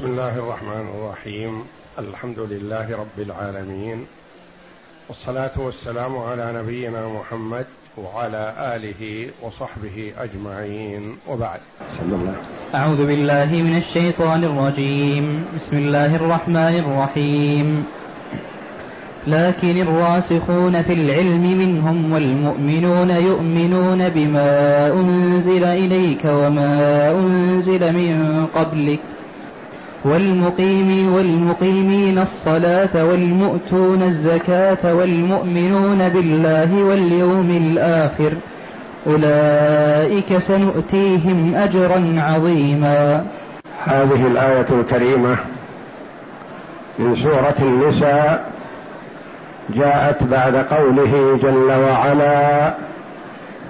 بسم الله الرحمن الرحيم. الحمد لله رب العالمين. والصلاة والسلام على نبينا محمد وعلى آله وصحبه أجمعين. وبعد. أعوذ بالله من الشيطان الرجيم. بسم الله الرحمن الرحيم. لكن الراسخون في العلم منهم والمؤمنون يؤمنون بما أنزل إليك وما أنزل من قبلك. والمقيم والمقيمين الصلاة والمؤتون الزكاة والمؤمنون بالله واليوم الآخر أولئك سنؤتيهم أجرا عظيما. هذه الآية الكريمة من سورة النساء جاءت بعد قوله جل وعلا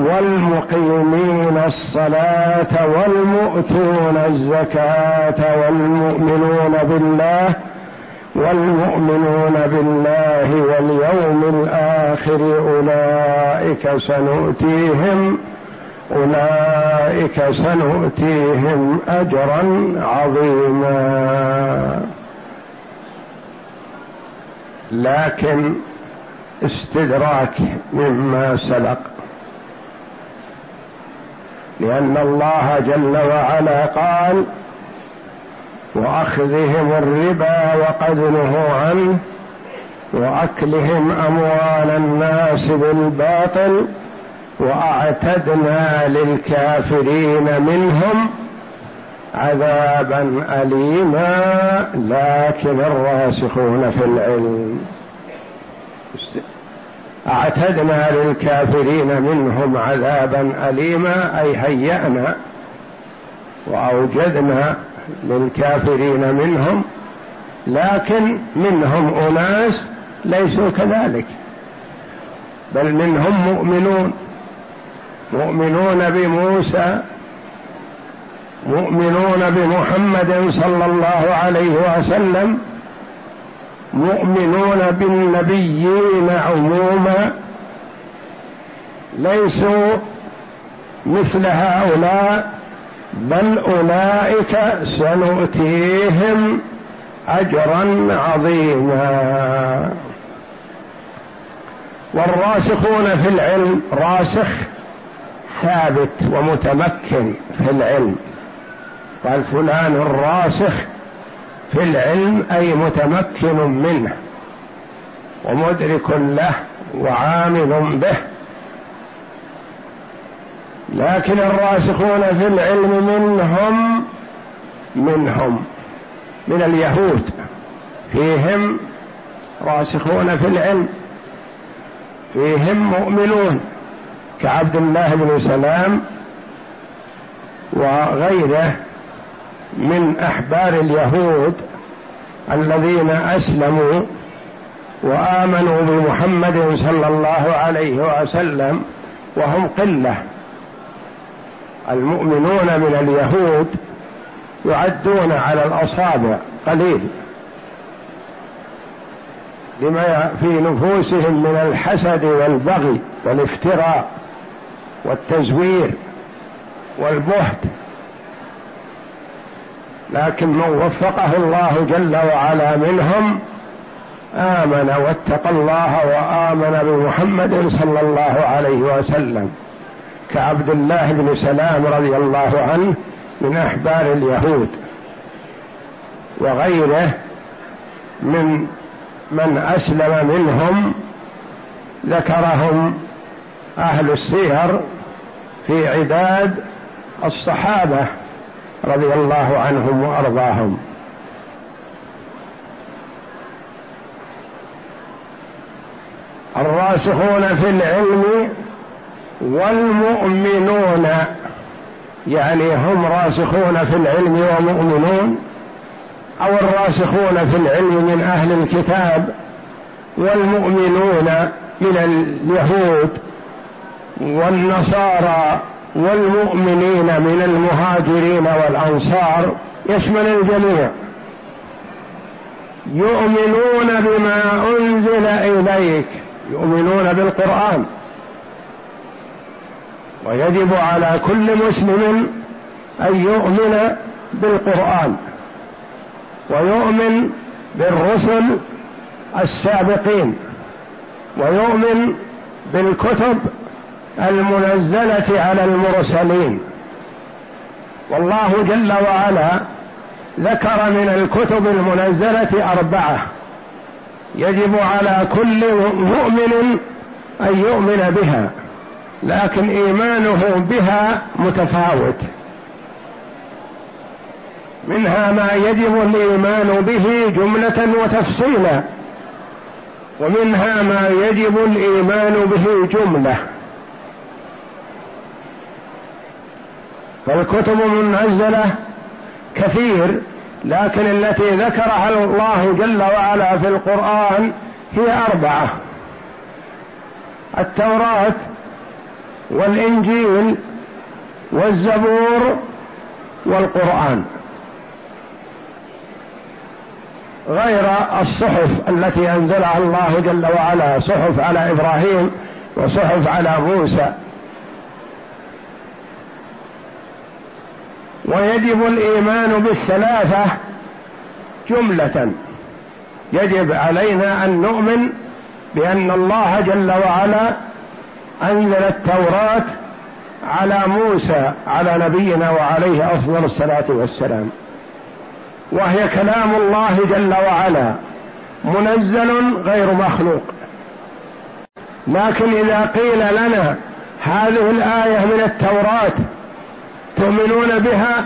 والمقيمين الصلاة والمؤتون الزكاة والمؤمنون بالله والمؤمنون بالله واليوم الآخر أولئك سنؤتيهم أولئك سنؤتيهم أجرا عظيما. لكن استدراك مما سبق لأن الله جل وعلا قال وأخذهم الربا وقد نهوا عنه وأكلهم أموال الناس بالباطل وأعتدنا للكافرين منهم عذابا اليما لكن الراسخون في العلم. أعتدنا للكافرين منهم عذابا اليما أي هيأنا. وأوجدنا للكافرين منهم لكن منهم أناس ليسوا كذلك بل منهم مؤمنون. مؤمنون بموسى مؤمنون بمحمد صلى الله عليه وسلم مؤمنون بالنبيين عموما ليسوا مثل هؤلاء بل أولئك سنؤتيهم اجرا عظيما. والراسخون في العلم راسخ ثابت ومتمكن في العلم. قال فلان راسخ في العلم أي متمكن منه ومدرك له وعامل به. لكن الراسخون في العلم منهم منهم من اليهود فيهم راسخون في العلم فيهم مؤمنون كعبد الله بن سلام وغيره. من أحبار اليهود الذين أسلموا وآمنوا بمحمد صلى الله عليه وسلم وهم قلة. المؤمنون من اليهود يعدون على الأصابع قليل لما في نفوسهم من الحسد والبغي والافتراء والتزوير والبهت. لكن من وفقه الله جل وعلا منهم آمن واتقى الله وآمن بمحمد صلى الله عليه وسلم كعبد الله بن سلام رضي الله عنه من أحبار اليهود وغيره من من أسلم منهم ذكرهم أهل السير في عداد الصحابة رضي الله عنهم وأرضاهم. الراسخون في العلم والمؤمنون يعني هم راسخون في العلم ومؤمنون أو الراسخون في العلم من أهل الكتاب والمؤمنون من اليهود والنصارى والمؤمنين من المهاجرين والأنصار يشمل الجميع. يؤمنون بما أنزل إليك. يؤمنون بالقرآن. ويجب على كل مسلم أن يؤمن بالقرآن. ويؤمن بالرسل السابقين. ويؤمن بالكتب المنزلة على المرسلين. والله جل وعلا ذكر من الكتب المنزلة أربعة. يجب على كل مؤمن أن يؤمن بها لكن إيمانه بها متفاوت. منها ما يجب الإيمان به جملة وتفصيلا ومنها ما يجب الإيمان به جملة. فالكتب المنزله كثير لكن التي ذكرها الله جل وعلا في القرآن هي أربعة التوراة والإنجيل والزبور والقرآن. غير الصحف التي أنزلها الله جل وعلا صحف على إبراهيم وصحف على موسى. ويجب الإيمان بالثلاثة جملة. يجب علينا أن نؤمن بأن الله جل وعلا أنزل التوراة على موسى على نبينا وعليه أفضل الصلاة والسلام. وهي كلام الله جل وعلا منزل غير مخلوق. لكن إذا قيل لنا هذه الآية من التوراة تؤمنون بها؟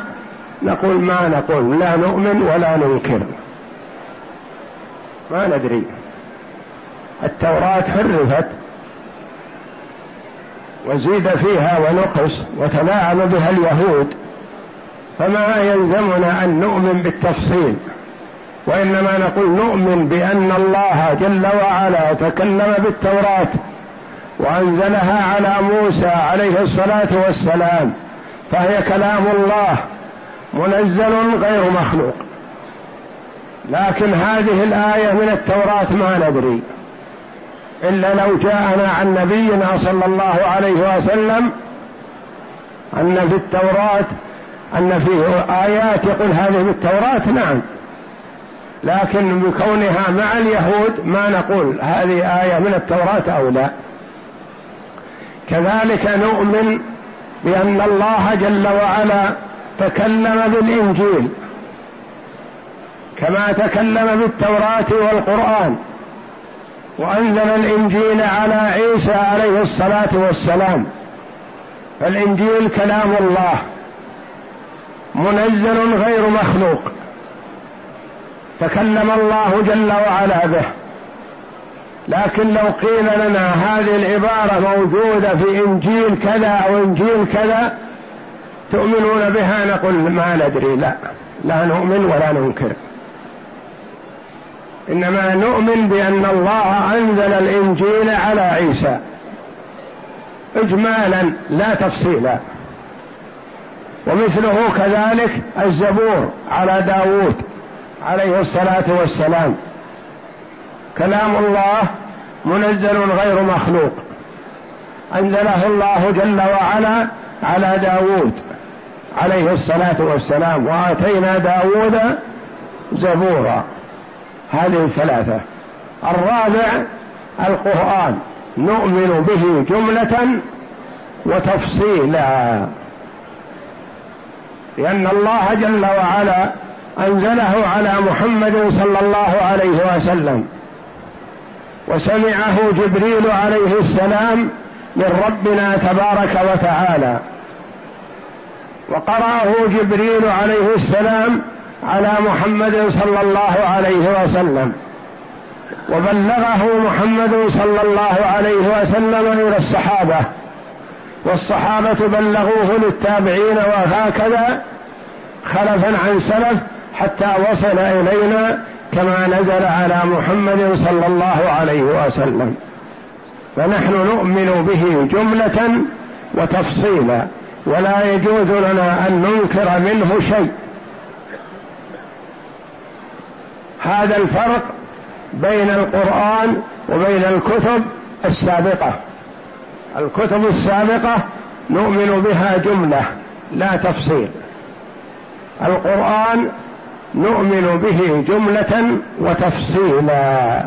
نقول ما نقول لا نؤمن ولا ننكر. ما ندري. التوراة حرفت وزيد فيها ونقص وتلاعب بها اليهود. فما يلزمنا أن نؤمن بالتفصيل وإنما نقول نؤمن بأن الله جل وعلا تكلم بالتوراة وأنزلها على موسى عليه الصلاة والسلام. فهي كلام الله منزل غير مخلوق. لكن هذه الآية من التوراة ما ندري. إلا لو جاءنا عن نبينا صلى الله عليه وسلم أن في التوراة أن فيه آيات يقول هذه بالتوراة نعم. لكن بكونها مع اليهود ما نقول هذه آية من التوراة أو لا. كذلك نؤمن بأن الله جل وعلا تكلم بالإنجيل كما تكلم بالتوراة والقرآن وأنزل الإنجيل على عيسى عليه الصلاة والسلام. فالإنجيل كلام الله منزل غير مخلوق. تكلم الله جل وعلا به. لكن لو قيل لنا هذه العبارة موجودة في إنجيل كذا أو إنجيل كذا تؤمنون بها؟ نقول ما ندري لا. لا نؤمن ولا ننكر. إنما نؤمن بأن الله أنزل الإنجيل على عيسى. إجمالا لا تفصيلا. ومثله كذلك الزبور على داود عليه الصلاة والسلام. كلام الله منزل غير مخلوق. أنزله الله جل وعلا على داود عليه الصلاة والسلام وآتينا داود زبورا. هذه الثلاثة. الرابع القرآن. نؤمن به جملة وتفصيلا. لأن الله جل وعلا أنزله على محمد صلى الله عليه وسلم. وسمعه جبريل عليه السلام من ربنا تبارك وتعالى. وقرأه جبريل عليه السلام على محمد صلى الله عليه وسلم. وبلغه محمد صلى الله عليه وسلم إلى الصحابة. والصحابة بلغوه للتابعين وهكذا خلفا عن سلف حتى وصل إلينا كما نزل على محمد صلى الله عليه وسلم. فنحن نؤمن به جملة وتفصيلا ولا يجوز لنا أن ننكر منه شيء. هذا الفرق بين القرآن وبين الكتب السابقة. الكتب السابقة نؤمن بها جملة لا تفصيل. القرآن نؤمن به جملة وتفصيلا.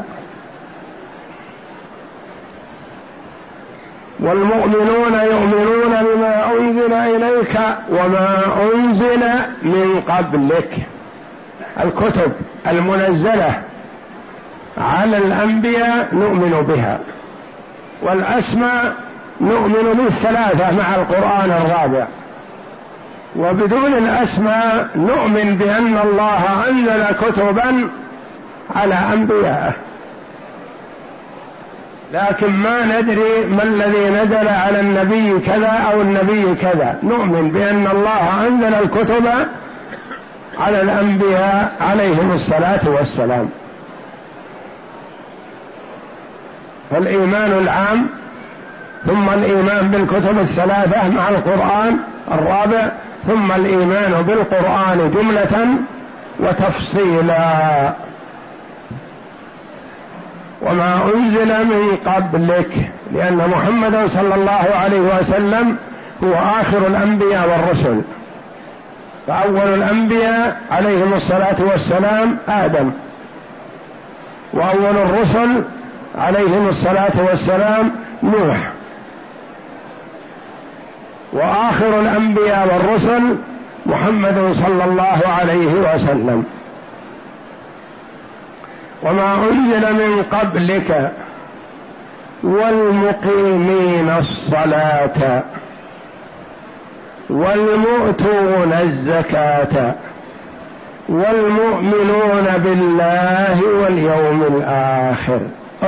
والمؤمنون يؤمنون بما أنزل إليك وما أنزل من قبلك. الكتب المنزلة على الأنبياء نؤمن بها. والأسماء نؤمن بالثلاثة مع القرآن الرابع. وبدون الأسماء نؤمن بأن الله أنزل كتبا على انبيائه لكن ما ندري ما الذي نزل على النبي كذا أو النبي كذا. نؤمن بأن الله أنزل الكتب على الأنبياء عليهم الصلاة والسلام. فالإيمان العام ثم الإيمان بالكتب الثلاثة مع القرآن الرابع ثم الإيمان بالقرآن جملة وتفصيلا. وما أنزل من قبلك لأن محمدا صلى الله عليه وسلم هو آخر الأنبياء والرسل. فأول الأنبياء عليهم الصلاة والسلام آدم. وأول الرسل عليهم الصلاة والسلام نوح. وآخر الأنبياء والرسل محمد صلى الله عليه وسلم. وما أنزل من قبلك والمقيمين الصلاة والمؤتون الزكاة والمؤمنون بالله واليوم الآخر.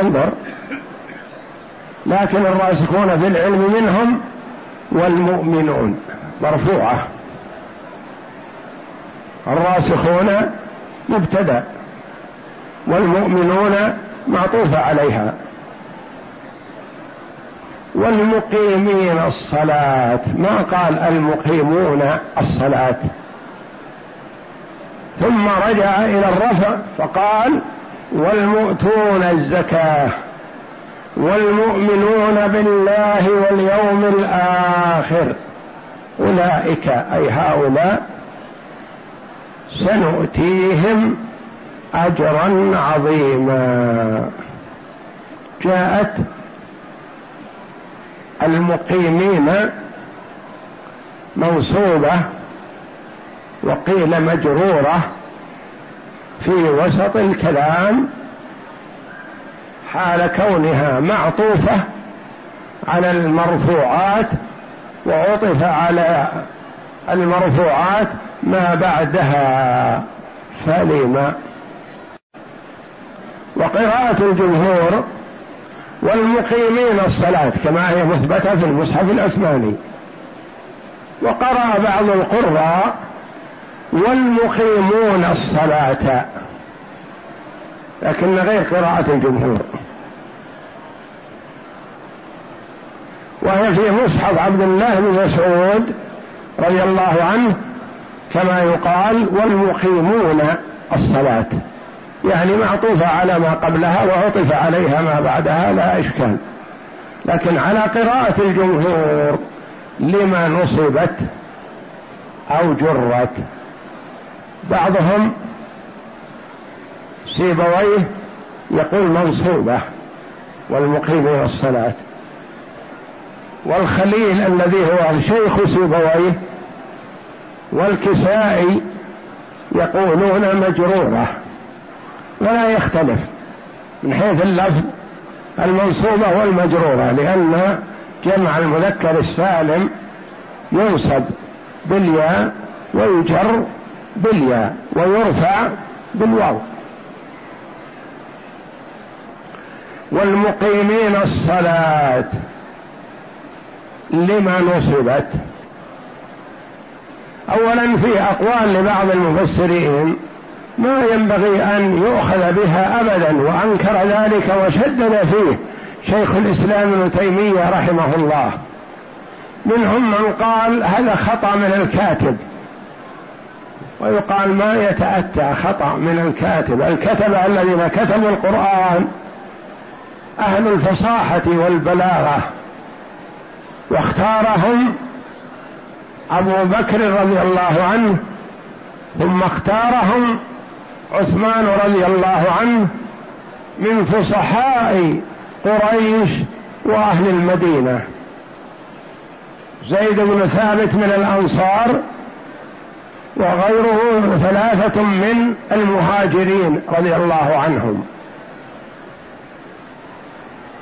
انظر. لكن الراسخون في العلم منهم والمؤمنون. مرفوعة. الراسخون مبتدأ. والمؤمنون معطوفة عليها. والمقيمين الصلاة. ما قال المقيمون الصلاة. ثم رجع إلى الرفع فقال والمؤتون الزكاة. والمؤمنون بالله واليوم الآخر. أولئك أي هؤلاء سنؤتيهم أجرا عظيما. جاءت المقيمين منصوبة وقيل مجرورة في وسط الكلام حال كونها معطوفة على المرفوعات وعطف على المرفوعات ما بعدها فلما وقراءة الجمهور والمقيمين الصلاة كما هي مثبتة في المصحف العثماني. وقرأ بعض القراء والمقيمون الصلاة لكن غير قراءة الجمهور. وهي في مصحف عبد الله بن مسعود رضي الله عنه كما يقال والمقيمون الصلاة. يعني معطوفة على ما قبلها وعطف عليها ما بعدها لا إشكال. لكن على قراءة الجمهور لما نصبت أو جرت بعضهم سيبويه يقول منصوبة والمقيم الصلاة. والخليل الذي هو شيخ سيبويه والكسائي يقولون مجرورة ولا يختلف من حيث اللفظ المنصوبة والمجرورة لأن جمع المذكر السالم ينصب بالياء ويجر بالياء ويرفع بالواو. والمقيمين الصلاة لما نصبت. أولا في أقوال لبعض المفسرين ما ينبغي أن يؤخذ بها أبدا وأنكر ذلك وشدد فيه شيخ الإسلام ابن تيمية رحمه الله. منهم من قال هذا خطأ من الكاتب. ويقال ما يتأتى خطأ من الكاتب. الكتبة الذين كتبوا القرآن أهل الفصاحة والبلاغة. واختارهم أبو بكر رضي الله عنه ثم اختارهم عثمان رضي الله عنه من فصحاء قريش وأهل المدينة. زيد بن ثابت من الأنصار وغيره ثلاثة من المهاجرين رضي الله عنهم.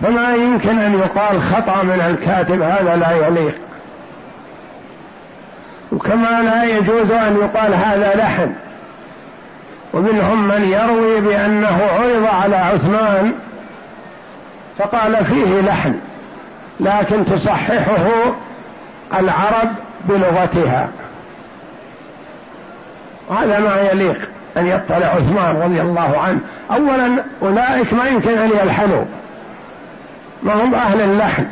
فما يمكن أن يقال خطأ من الكاتب هذا لا يليق. وكما لا يجوز أن يقال هذا لحن. ومنهم من يروي بأنه عرض على عثمان فقال فيه لحن لكن تصححه العرب بلغتها. وهذا ما يليق أن يطلع عثمان رضي الله عنه. أولا أولئك ما يمكن أن يلحنوا. ما هم أهل اللحن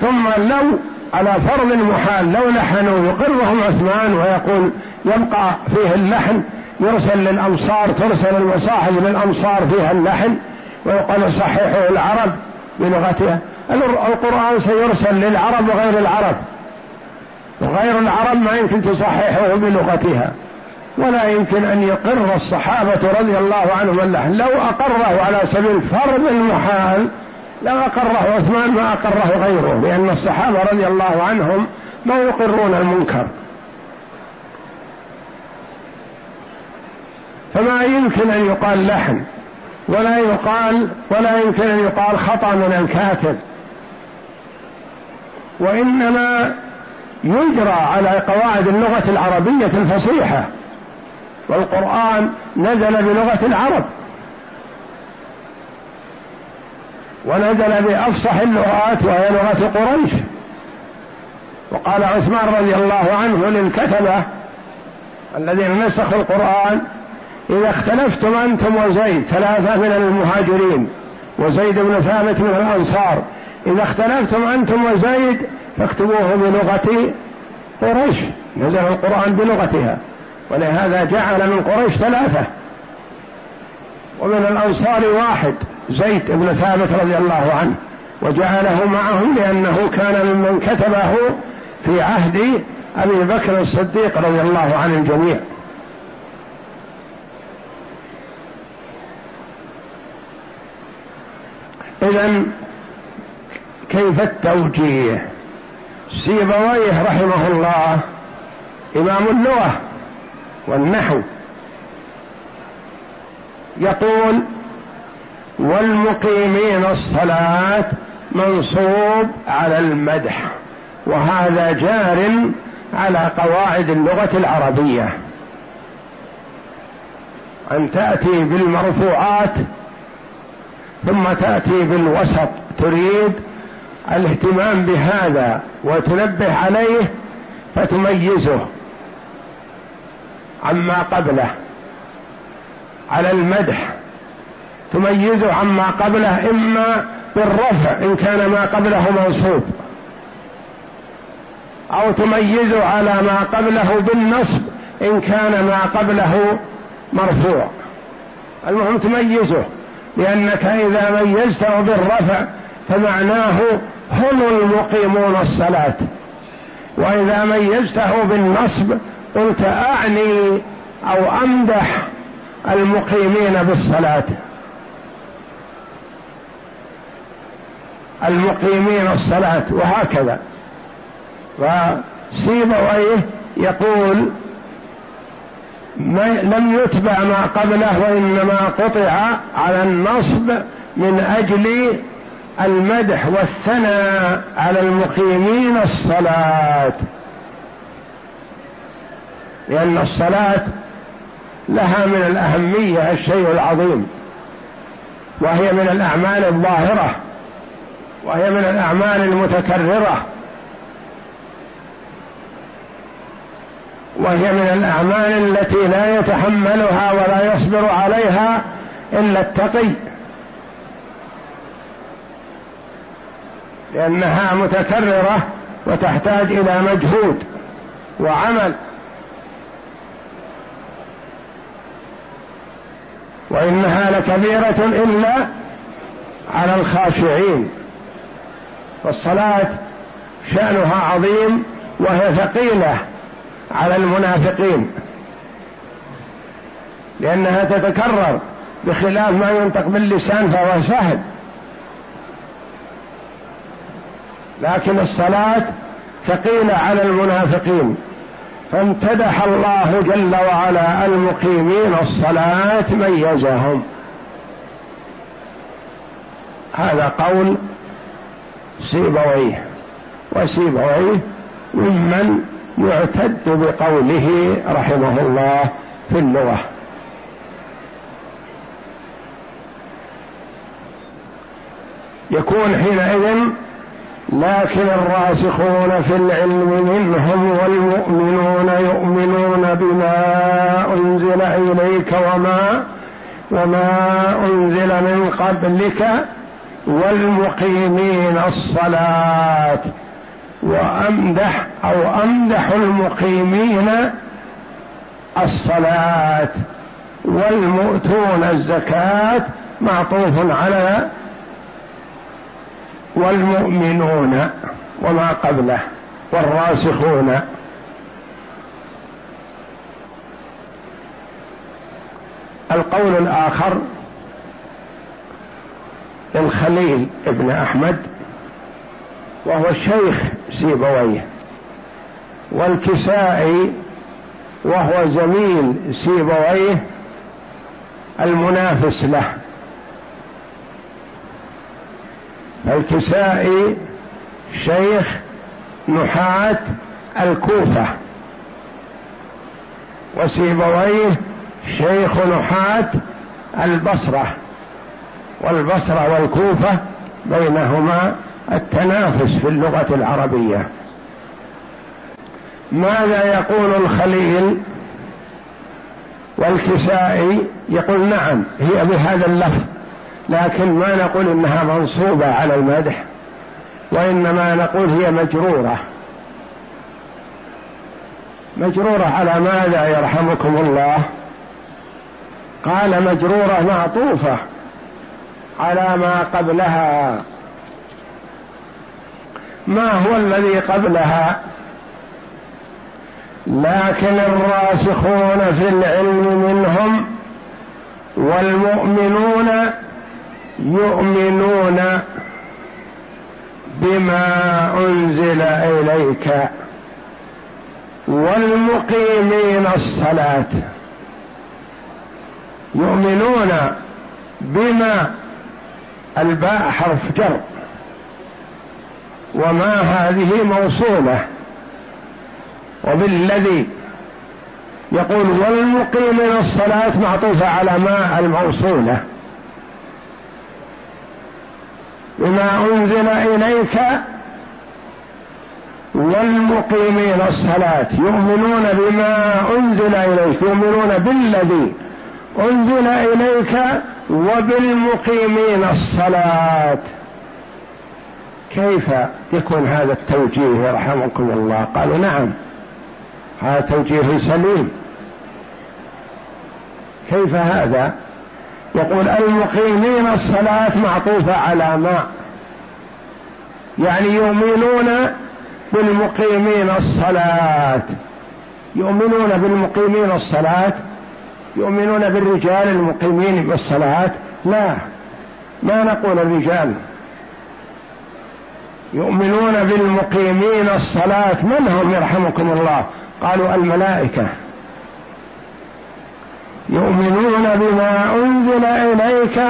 ثم لو على فرض محال لو لحنوا يقرهم عثمان ويقول يبقى فيه اللحن يرسل للأمصار ترسل المصاحف للأمصار فيها اللحن ويقال صححه العرب بلغتها. القرآن سيرسل للعرب وغير العرب. وغير العرب ما يمكن تصححه بلغتها. ولا يمكن أن يقر الصحابة رضي الله عنهم اللحن لو أقره على سبيل فرض المحال لو أقره عثمان ما أقره غيره لأن الصحابة رضي الله عنهم ما يقرون المنكر. فما يمكن أن يقال لحن ولا يقال ولا يمكن أن يقال خطأ من الكاتب. وإنما يجرى على قواعد اللغة العربية الفصيحة والقرآن نزل بلغة العرب. ونزل بأفصح اللغات وهي لغة قريش. وقال عثمان رضي الله عنه للكتبة الذين نسخوا القرآن إذا اختلفتم أنتم وزيد ثلاثة من المهاجرين وزيد بن ثابت من الأنصار إذا اختلفتم أنتم وزيد فاكتبوه بلغة قريش نزل القرآن بلغتها ولهذا جعل من قريش ثلاثة ومن الأنصار واحد. زيد بن ثابت رضي الله عنه وجعله معهم لأنه كان ممن كتبه في عهد أبي بكر الصديق رضي الله عن الجميع. إذا كيف التوجيه؟ سيبويه رحمه الله إمام اللغة والنحو. يقول والمقيمين الصلاة منصوب على المدح وهذا جار على قواعد اللغة العربية. أن تأتي بالمرفوعات ثم تأتي بالوسط تريد الاهتمام بهذا وتنبه عليه فتميزه عما قبله. على المدح تميزه عما قبله إما بالرفع إن كان ما قبله منصوب. أو تميزه على ما قبله بالنصب إن كان ما قبله مرفوع. المهم تميزه لأنك إذا ميزته بالرفع فمعناه هم المقيمون الصلاة. وإذا ميزته بالنصب قلت أعني أو أمدح المقيمين بالصلاة. المقيمين الصلاة وهكذا. وسيبويه يقول لم يتبع ما قبله وإنما قطع على النصب من أجل المدح والثناء على المقيمين الصلاة. لأن الصلاة لها من الأهمية الشيء العظيم وهي من الأعمال الظاهرة. وهي من الأعمال المتكررة. وهي من الأعمال التي لا يتحملها ولا يصبر عليها إلا التقي. لأنها متكررة وتحتاج إلى مجهود وعمل. وإنها لكبيرة إلا على الخاشعين. فالصلاة شأنها عظيم وهي ثقيلة على المنافقين. لأنها تتكرر بخلاف ما ينطق باللسان فهو سهل. لكن الصلاة ثقيلة على المنافقين. فامتدح الله جل وعلا المقيمين الصلاة ميزهم. هذا قول سيبويه وسيبويه ممن يعتد بقوله رحمه الله في اللغة. يكون حينئذ لكن الراسخون في العلم منهم والمؤمنون يؤمنون بما أنزل إليك وما وما أنزل من قبلك والمقيمين الصلاة. وأمدح أو أمدح المقيمين الصلاة. والمؤتون الزكاة معطوف على والمؤمنون وما قبله والراسخون. القول الآخر للخليل ابن أحمد وهو الشيخ سيبويه والكسائي وهو زميل سيبويه المنافس له. الكسائي شيخ نحاة الكوفة وسيبويه شيخ نحاة البصرة. والبصرة والكوفة بينهما التنافس في اللغة العربية. ماذا يقول الخليل والكسائي؟ يقول نعم هي بهذا اللفظ لكن ما نقول إنها منصوبة على المدح وإنما نقول هي مجرورة. مجرورة على ماذا يرحمكم الله؟ قال مجرورة معطوفة. على ما قبلها. ما هو الذي قبلها؟ لكن الراسخون في العلم منهم والمؤمنون يؤمنون بما أنزل إليك والمقيمين الصلاة. يؤمنون بما الباء حرف جر. وما هذه موصولة. وبالذي يقول والمقيمين الصلاة معطوفه على ما الموصولة. بما أنزل إليك والمقيمين الصلاة. يؤمنون بما أنزل إليك يؤمنون بالذي انزل إليك وبالمقيمين الصلاة. كيف يكون هذا التوجيه رحمكم الله؟ قالوا نعم هذا توجيه سليم. كيف هذا؟ يقول المقيمين الصلاة معطوفة على ما يعني يؤمنون بالمقيمين الصلاة. يؤمنون بالمقيمين الصلاة يؤمنون بالرجال المقيمين بالصلاة؟ لا. ما نقول الرجال. يؤمنون بالمقيمين الصلاة. من هم يرحمكم الله؟ قالوا الملائكة. يؤمنون بما أنزل إليك.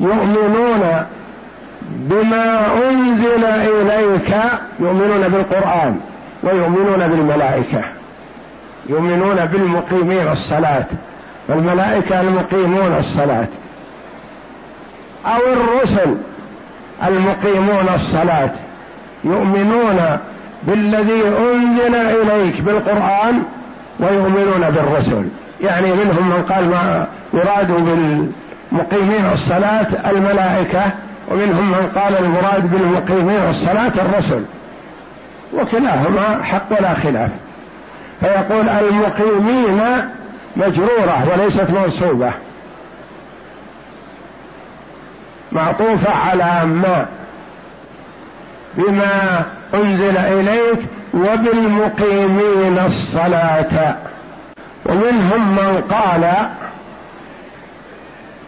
يؤمنون بما أنزل إليك. يؤمنون بالقرآن. ويؤمنون بالملائكة. يؤمنون بالمقيمين الصلاة والملائكة المقيمون الصلاة أو الرسل المقيمون الصلاة يؤمنون بالذي أنزل إليك بالقرآن ويؤمنون بالرسل. يعني منهم من قال ما يراد بالمقيمين الصلاة الملائكة ومنهم من قال المراد بالمقيمين الصلاة الرسل. وكلاهما حق ولا خلاف. فيقول المقيمين مجرورة وليست منصوبة. معطوفة على ما بما أنزل إليك وبالمقيمين الصلاة. ومنهم من قال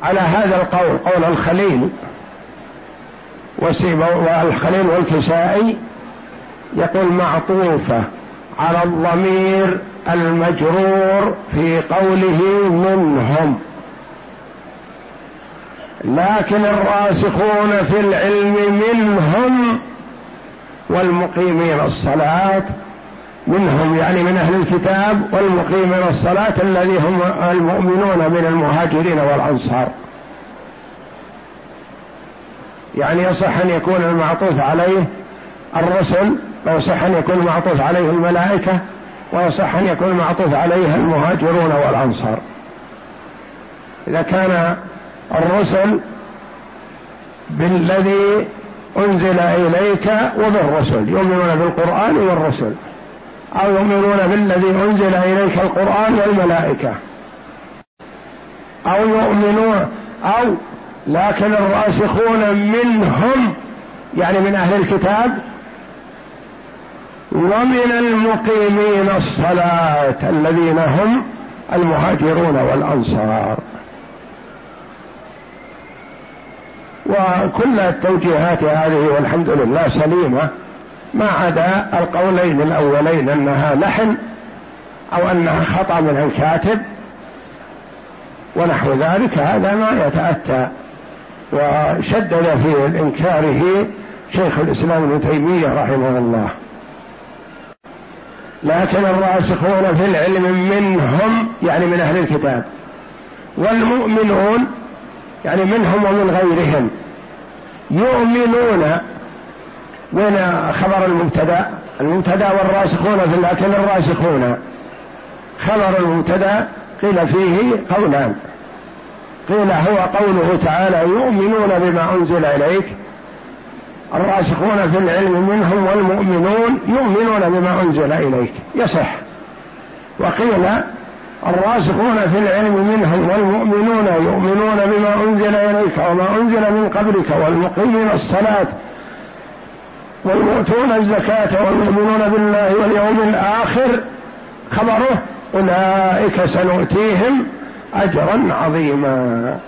على هذا القول قول الخليل والخليل والكسائي يقول معطوفة. على الضمير المجرور في قوله منهم. لكن الراسخون في العلم منهم والمقيمين الصلاة منهم يعني من أهل الكتاب والمقيمين الصلاة الذي هم المؤمنون من المهاجرين والأنصار. يعني يصح أن يكون المعطوف عليه الرسل ويصح أن يكون المعطوف عليه الملائكة ويصح أن يكون المعطوف عليه المهاجرون والأنصار. إذا كان الرسل بالذي أنزل إليك وبالرسل يؤمنون بالقرآن والرسل أو يؤمنون بالذي أنزل إليك القرآن والملائكة. أو يؤمنون أو لكن الراسخون منهم يعني من أهل الكتاب ومن المقيمين الصلاة الذين هم المهاجرون والأنصار. وكل التوجيهات هذه والحمد لله سليمة ما عدا القولين الأولين أنها لحن أو أنها خطأ من الكاتب ونحو ذلك هذا ما يتأتى. وشدد في إنكاره شيخ الإسلام ابن تيمية رحمه الله. لكن الراسخون في العلم منهم يعني من أهل الكتاب. والمؤمنون يعني منهم ومن غيرهم. يؤمنون وين خبر المبتدا المبتدا والراسخون في لكن الراسخون. خبر المبتدا قيل فيه قولان. قيل هو قوله تعالى يؤمنون بما أنزل إليك الراسخون في العلم منهم والمؤمنون يؤمنون بما أنزل إليك. يصح. وقيل الراسخون في العلم منهم والمؤمنون يؤمنون بما أنزل إليك وما أنزل من قبلك والمقيمين الصلاة والمؤتون الزكاة والمؤمنون بالله واليوم الآخر. خبره أولئك سنؤتيهم أجرا عظيما.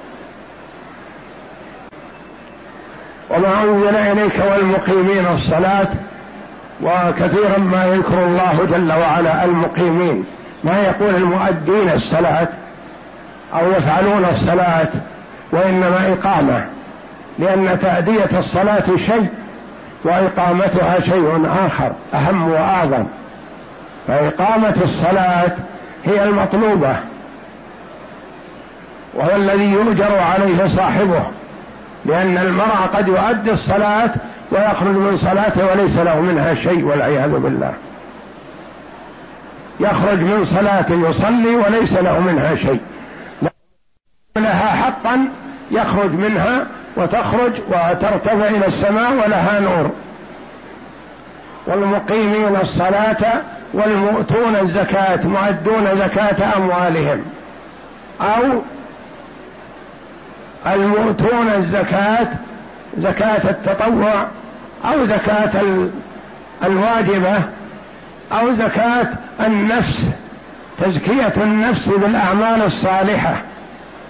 وما أنزل إليك والمقيمين الصلاة وكثيرا ما يذكر الله جل وعلا المقيمين. ما يقول المؤدين الصلاة أو يفعلون الصلاة وإنما إقامة لأن تأدية الصلاة شيء وإقامتها شيء آخر أهم وأعظم. فإقامة الصلاة هي المطلوبة وهو الذي يؤجر عليه صاحبه. لأن المرء قد يؤدي الصلاة ويخرج من صلاته وليس له منها شيء والعياذ بالله. يخرج من صلاة يصلي وليس له منها شيء. لها حقا يخرج منها وتخرج وترتفع إلى السماء ولها نور. والمقيمين الصلاة والمؤتون الزكاة معدون زكاة أموالهم. أو المؤتون الزكاة زكاة التطوع أو زكاة الواجبة أو زكاة النفس تزكية النفس بالأعمال الصالحة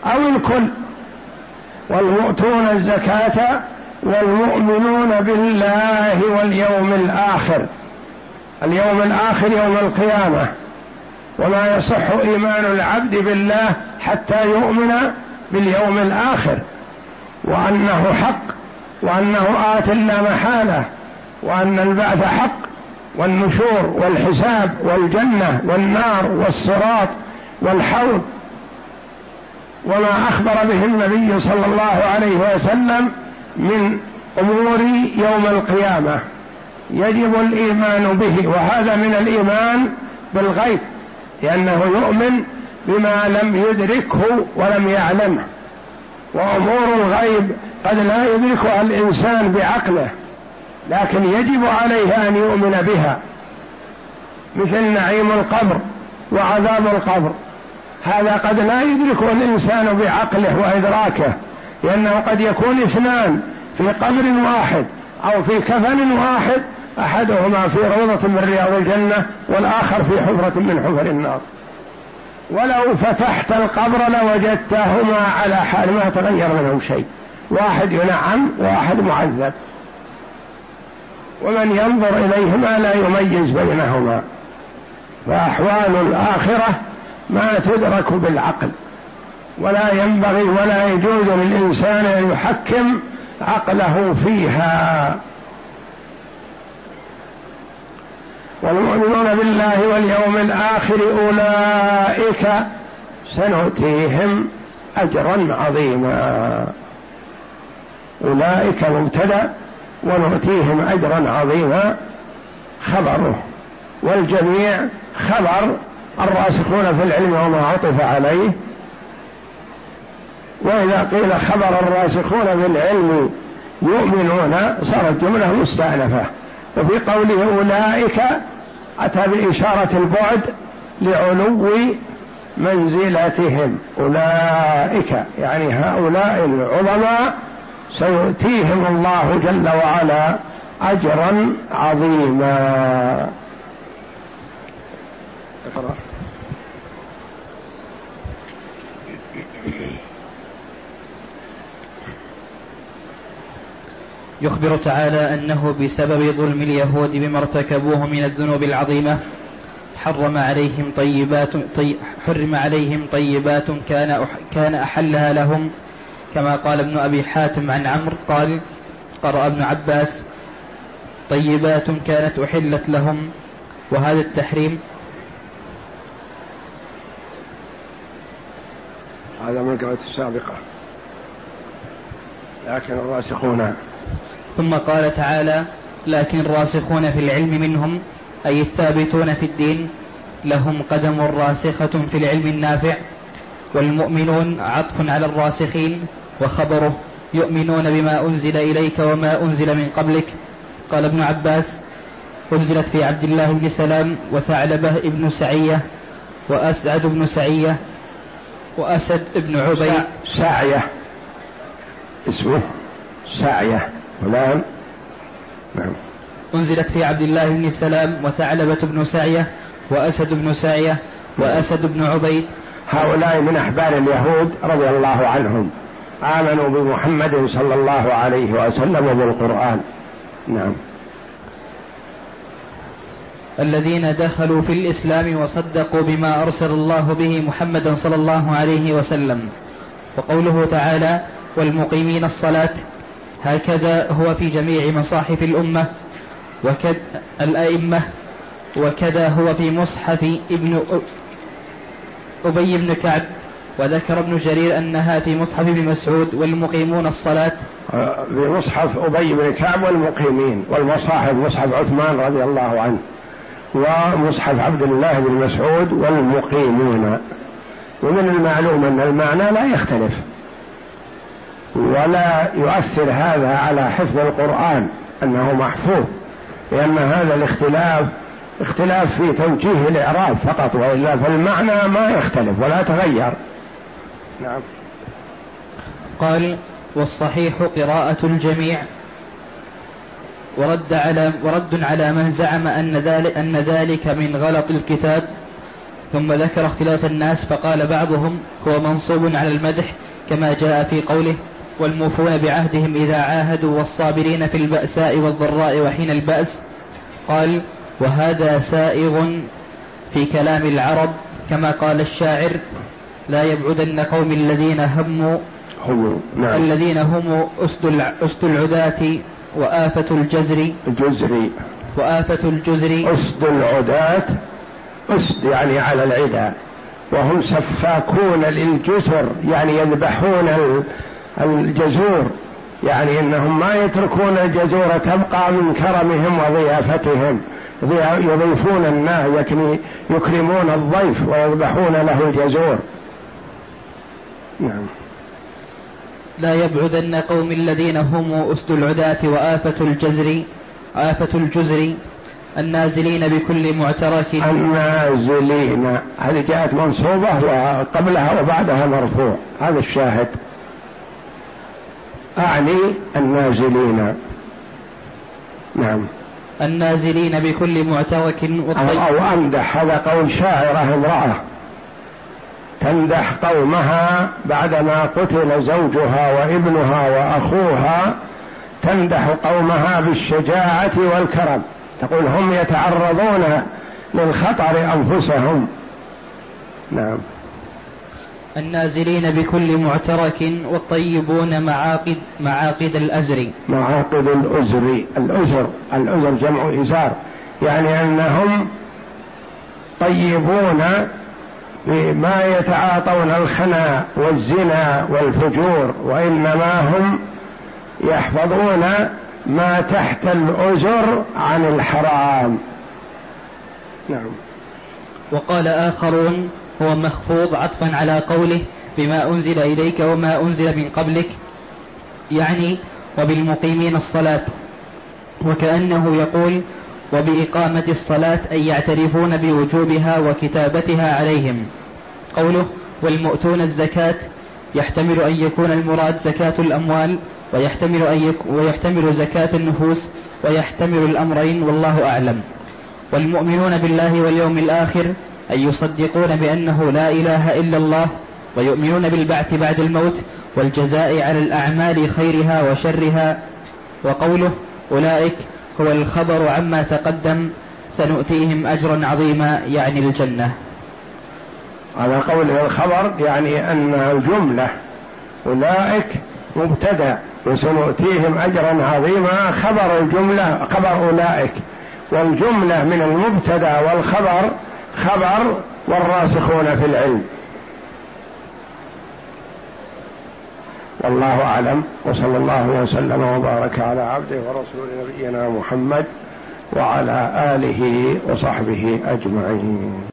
أو الكل؟ والمؤتون الزكاة والمؤمنون بالله واليوم الآخر. اليوم الآخر يوم القيامة. وما يصح إيمان العبد بالله حتى يؤمن باليوم الآخر وأنه حق وأنه آت لا محالة وأن البعث حق والنشور والحساب والجنة والنار والصراط والحوض وما أخبر به النبي صلى الله عليه وسلم من أمور يوم القيامة. يجب الإيمان به وهذا من الإيمان بالغيب لأنه يؤمن بما لم يدركه ولم يعلمه وأمور الغيب قد لا يدركها الإنسان بعقله لكن يجب عليه أن يؤمن بها. مثل نعيم القبر وعذاب القبر. هذا قد لا يدركه الإنسان بعقله وإدراكه لأنه قد يكون اثنان في قبر واحد أو في كفن واحد أحدهما في روضة من رياض الجنة والآخر في حفرة من حفر النار. ولو فتحت القبر لوجدتهما على حال ما تغير منهم شيء. واحد ينعم وواحد معذب. ومن ينظر إليهما لا يميز بينهما. فأحوال الآخرة ما تدرك بالعقل. ولا ينبغي ولا يجوز للإنسان أن يحكم عقله فيها. والمؤمنون بالله واليوم الآخر أولئك سنؤتيهم أجرا عظيما. أولئك مبتدأ ونؤتيهم أجرا عظيما. خبره. والجميع خبر الراسخون في العلم وما عطف عليه. وإذا قيل خبر الراسخون في العلم يؤمنون صارت جملة مستأنفة. وفي قوله أولئك أتى بإشارة البعد لعلو منزلتهم. أولئك يعني هؤلاء العظماء سيؤتيهم الله جل وعلا أجرا عظيما. يخبر تعالى أنه بسبب ظلم اليهود بما ارتكبوه من الذنوب العظيمة حرم عليهم طيبات طي حرم عليهم طيبات كان كان أحلها لهم. كما قال ابن أبي حاتم عن عمرو قال قرأ ابن عباس طيبات كانت أحلت لهم. وهذا التحريم هذا من السابقة. لكن الراسخون ثم قال تعالى لكن الراسخون في العلم منهم أي الثابتون في الدين لهم قدم راسخة في العلم النافع والمؤمنون عطف على الراسخين وخبره يؤمنون بما أنزل إليك وما أنزل من قبلك. قال ابن عباس أنزلت في عبد الله بن سلام وثعلبة ابن سعية وأسعد بن سعية وأسد بن عبيد. سعية. اسمه. سعية فلان نعم. أنزلت في عبد الله بن سلام وثعلبة بن سعية وأسد بن سعية وأسد بن عبيد. هؤلاء من أحبار اليهود رضي الله عنهم. آمنوا بمحمد صلى الله عليه وسلم وبالقرآن نعم. الذين دخلوا في الإسلام وصدقوا بما أرسل الله به محمدا صلى الله عليه وسلم. وقوله تعالى والمقيمين الصلاة هكذا هو في جميع مصاحف الأمة وكذا الأئمة وكذا هو في مصحف ابن أبي بن كعب وذكر ابن جرير أنها في مصحف ابن مسعود والمقيمون الصلاة. في مصحف أبي بن كعب والمقيمين والمصاحف مصحف عثمان رضي الله عنه ومصحف عبد الله بن مسعود والمقيمون. ومن المعلوم أن المعنى لا يختلف. ولا يؤثر هذا على حفظ القرآن أنه محفوظ لأن هذا الاختلاف اختلاف في توجيه الإعراب فقط وإلا فالمعنى ما يختلف ولا تغير نعم. قال والصحيح قراءة الجميع. ورد على ورد على من زعم أن ذلك أن ذلك من غلط الكتاب ثم ذكر اختلاف الناس فقال بعضهم هو منصوب على المدح كما جاء في قوله والموفون بعهدهم إذا عاهدوا والصابرين في البأساء والضراء وحين البأس قال وهذا سائغ في كلام العرب كما قال الشاعر لا يبعدن قوم الذين هموا هم نعم. الذين هم أسد أسد العداة وآفة الجزر. الجزري وآفة الجزر. أسد العداة أسد يعني على العدا وهم سفاكون للجسر يعني يذبحون الجزور يعني إنهم ما يتركون الجزور تبقى من كرمهم وضيافتهم يضيفون الناس يكرمون الضيف ويذبحون له الجزور. نعم. لا يبعدن قوم الذين هم أسد العداة وآفة الجزر آفة الجزر النازلين بكل معترك النازلين هذه جاءت منصوبة وقبلها وبعدها مرفوع هذا الشاهد. أعني النازلين. نعم. النازلين بكل معترك أو, أو أمدح هذا قول شاعرة امرأة. تمدح قومها بعدما قتل زوجها وابنها وأخوها. تمدح قومها بالشجاعة والكرم. تقول هم يتعرضون للخطر أنفسهم. نعم. النازلين بكل معترك والطيبون معاقد معاقد الأزر. معاقد الأزر. الأزر الأزر جمع إزار. يعني أنهم طيبون بما يتعاطون الخنا والزنا والفجور وإنما هم يحفظون ما تحت الأزر عن الحرام. نعم. وقال آخرون هو مخفوض عطفا على قوله بما أنزل إليك وما أنزل من قبلك. يعني وبالمقيمين الصلاة. وكأنه يقول وبإقامة الصلاة أي يعترفون بوجوبها وكتابتها عليهم. قوله والمؤتون الزكاة يحتمل أن يكون المراد زكاة الأموال ويحتمل أن يك ويحتمل زكاة النفوس ويحتمل الأمرين والله أعلم. والمؤمنون بالله واليوم الآخر أن يصدقون بأنه لا إله إلا الله ويؤمنون بالبعث بعد الموت والجزاء على الأعمال خيرها وشرها. وقوله أولئك هو الخبر عما تقدم سنؤتيهم أجرا عظيما يعني الجنة. على قول الخبر يعني أن الجملة أولئك مبتدأ وسنؤتيهم أجرا عظيما خبر الجملة خبر أولئك. والجملة من المبتدأ والخبر خبر والراسخون في العلم. والله أعلم. وصلى الله وسلم وبارك على عبده ورسول نبينا محمد وعلى آله وصحبه أجمعين.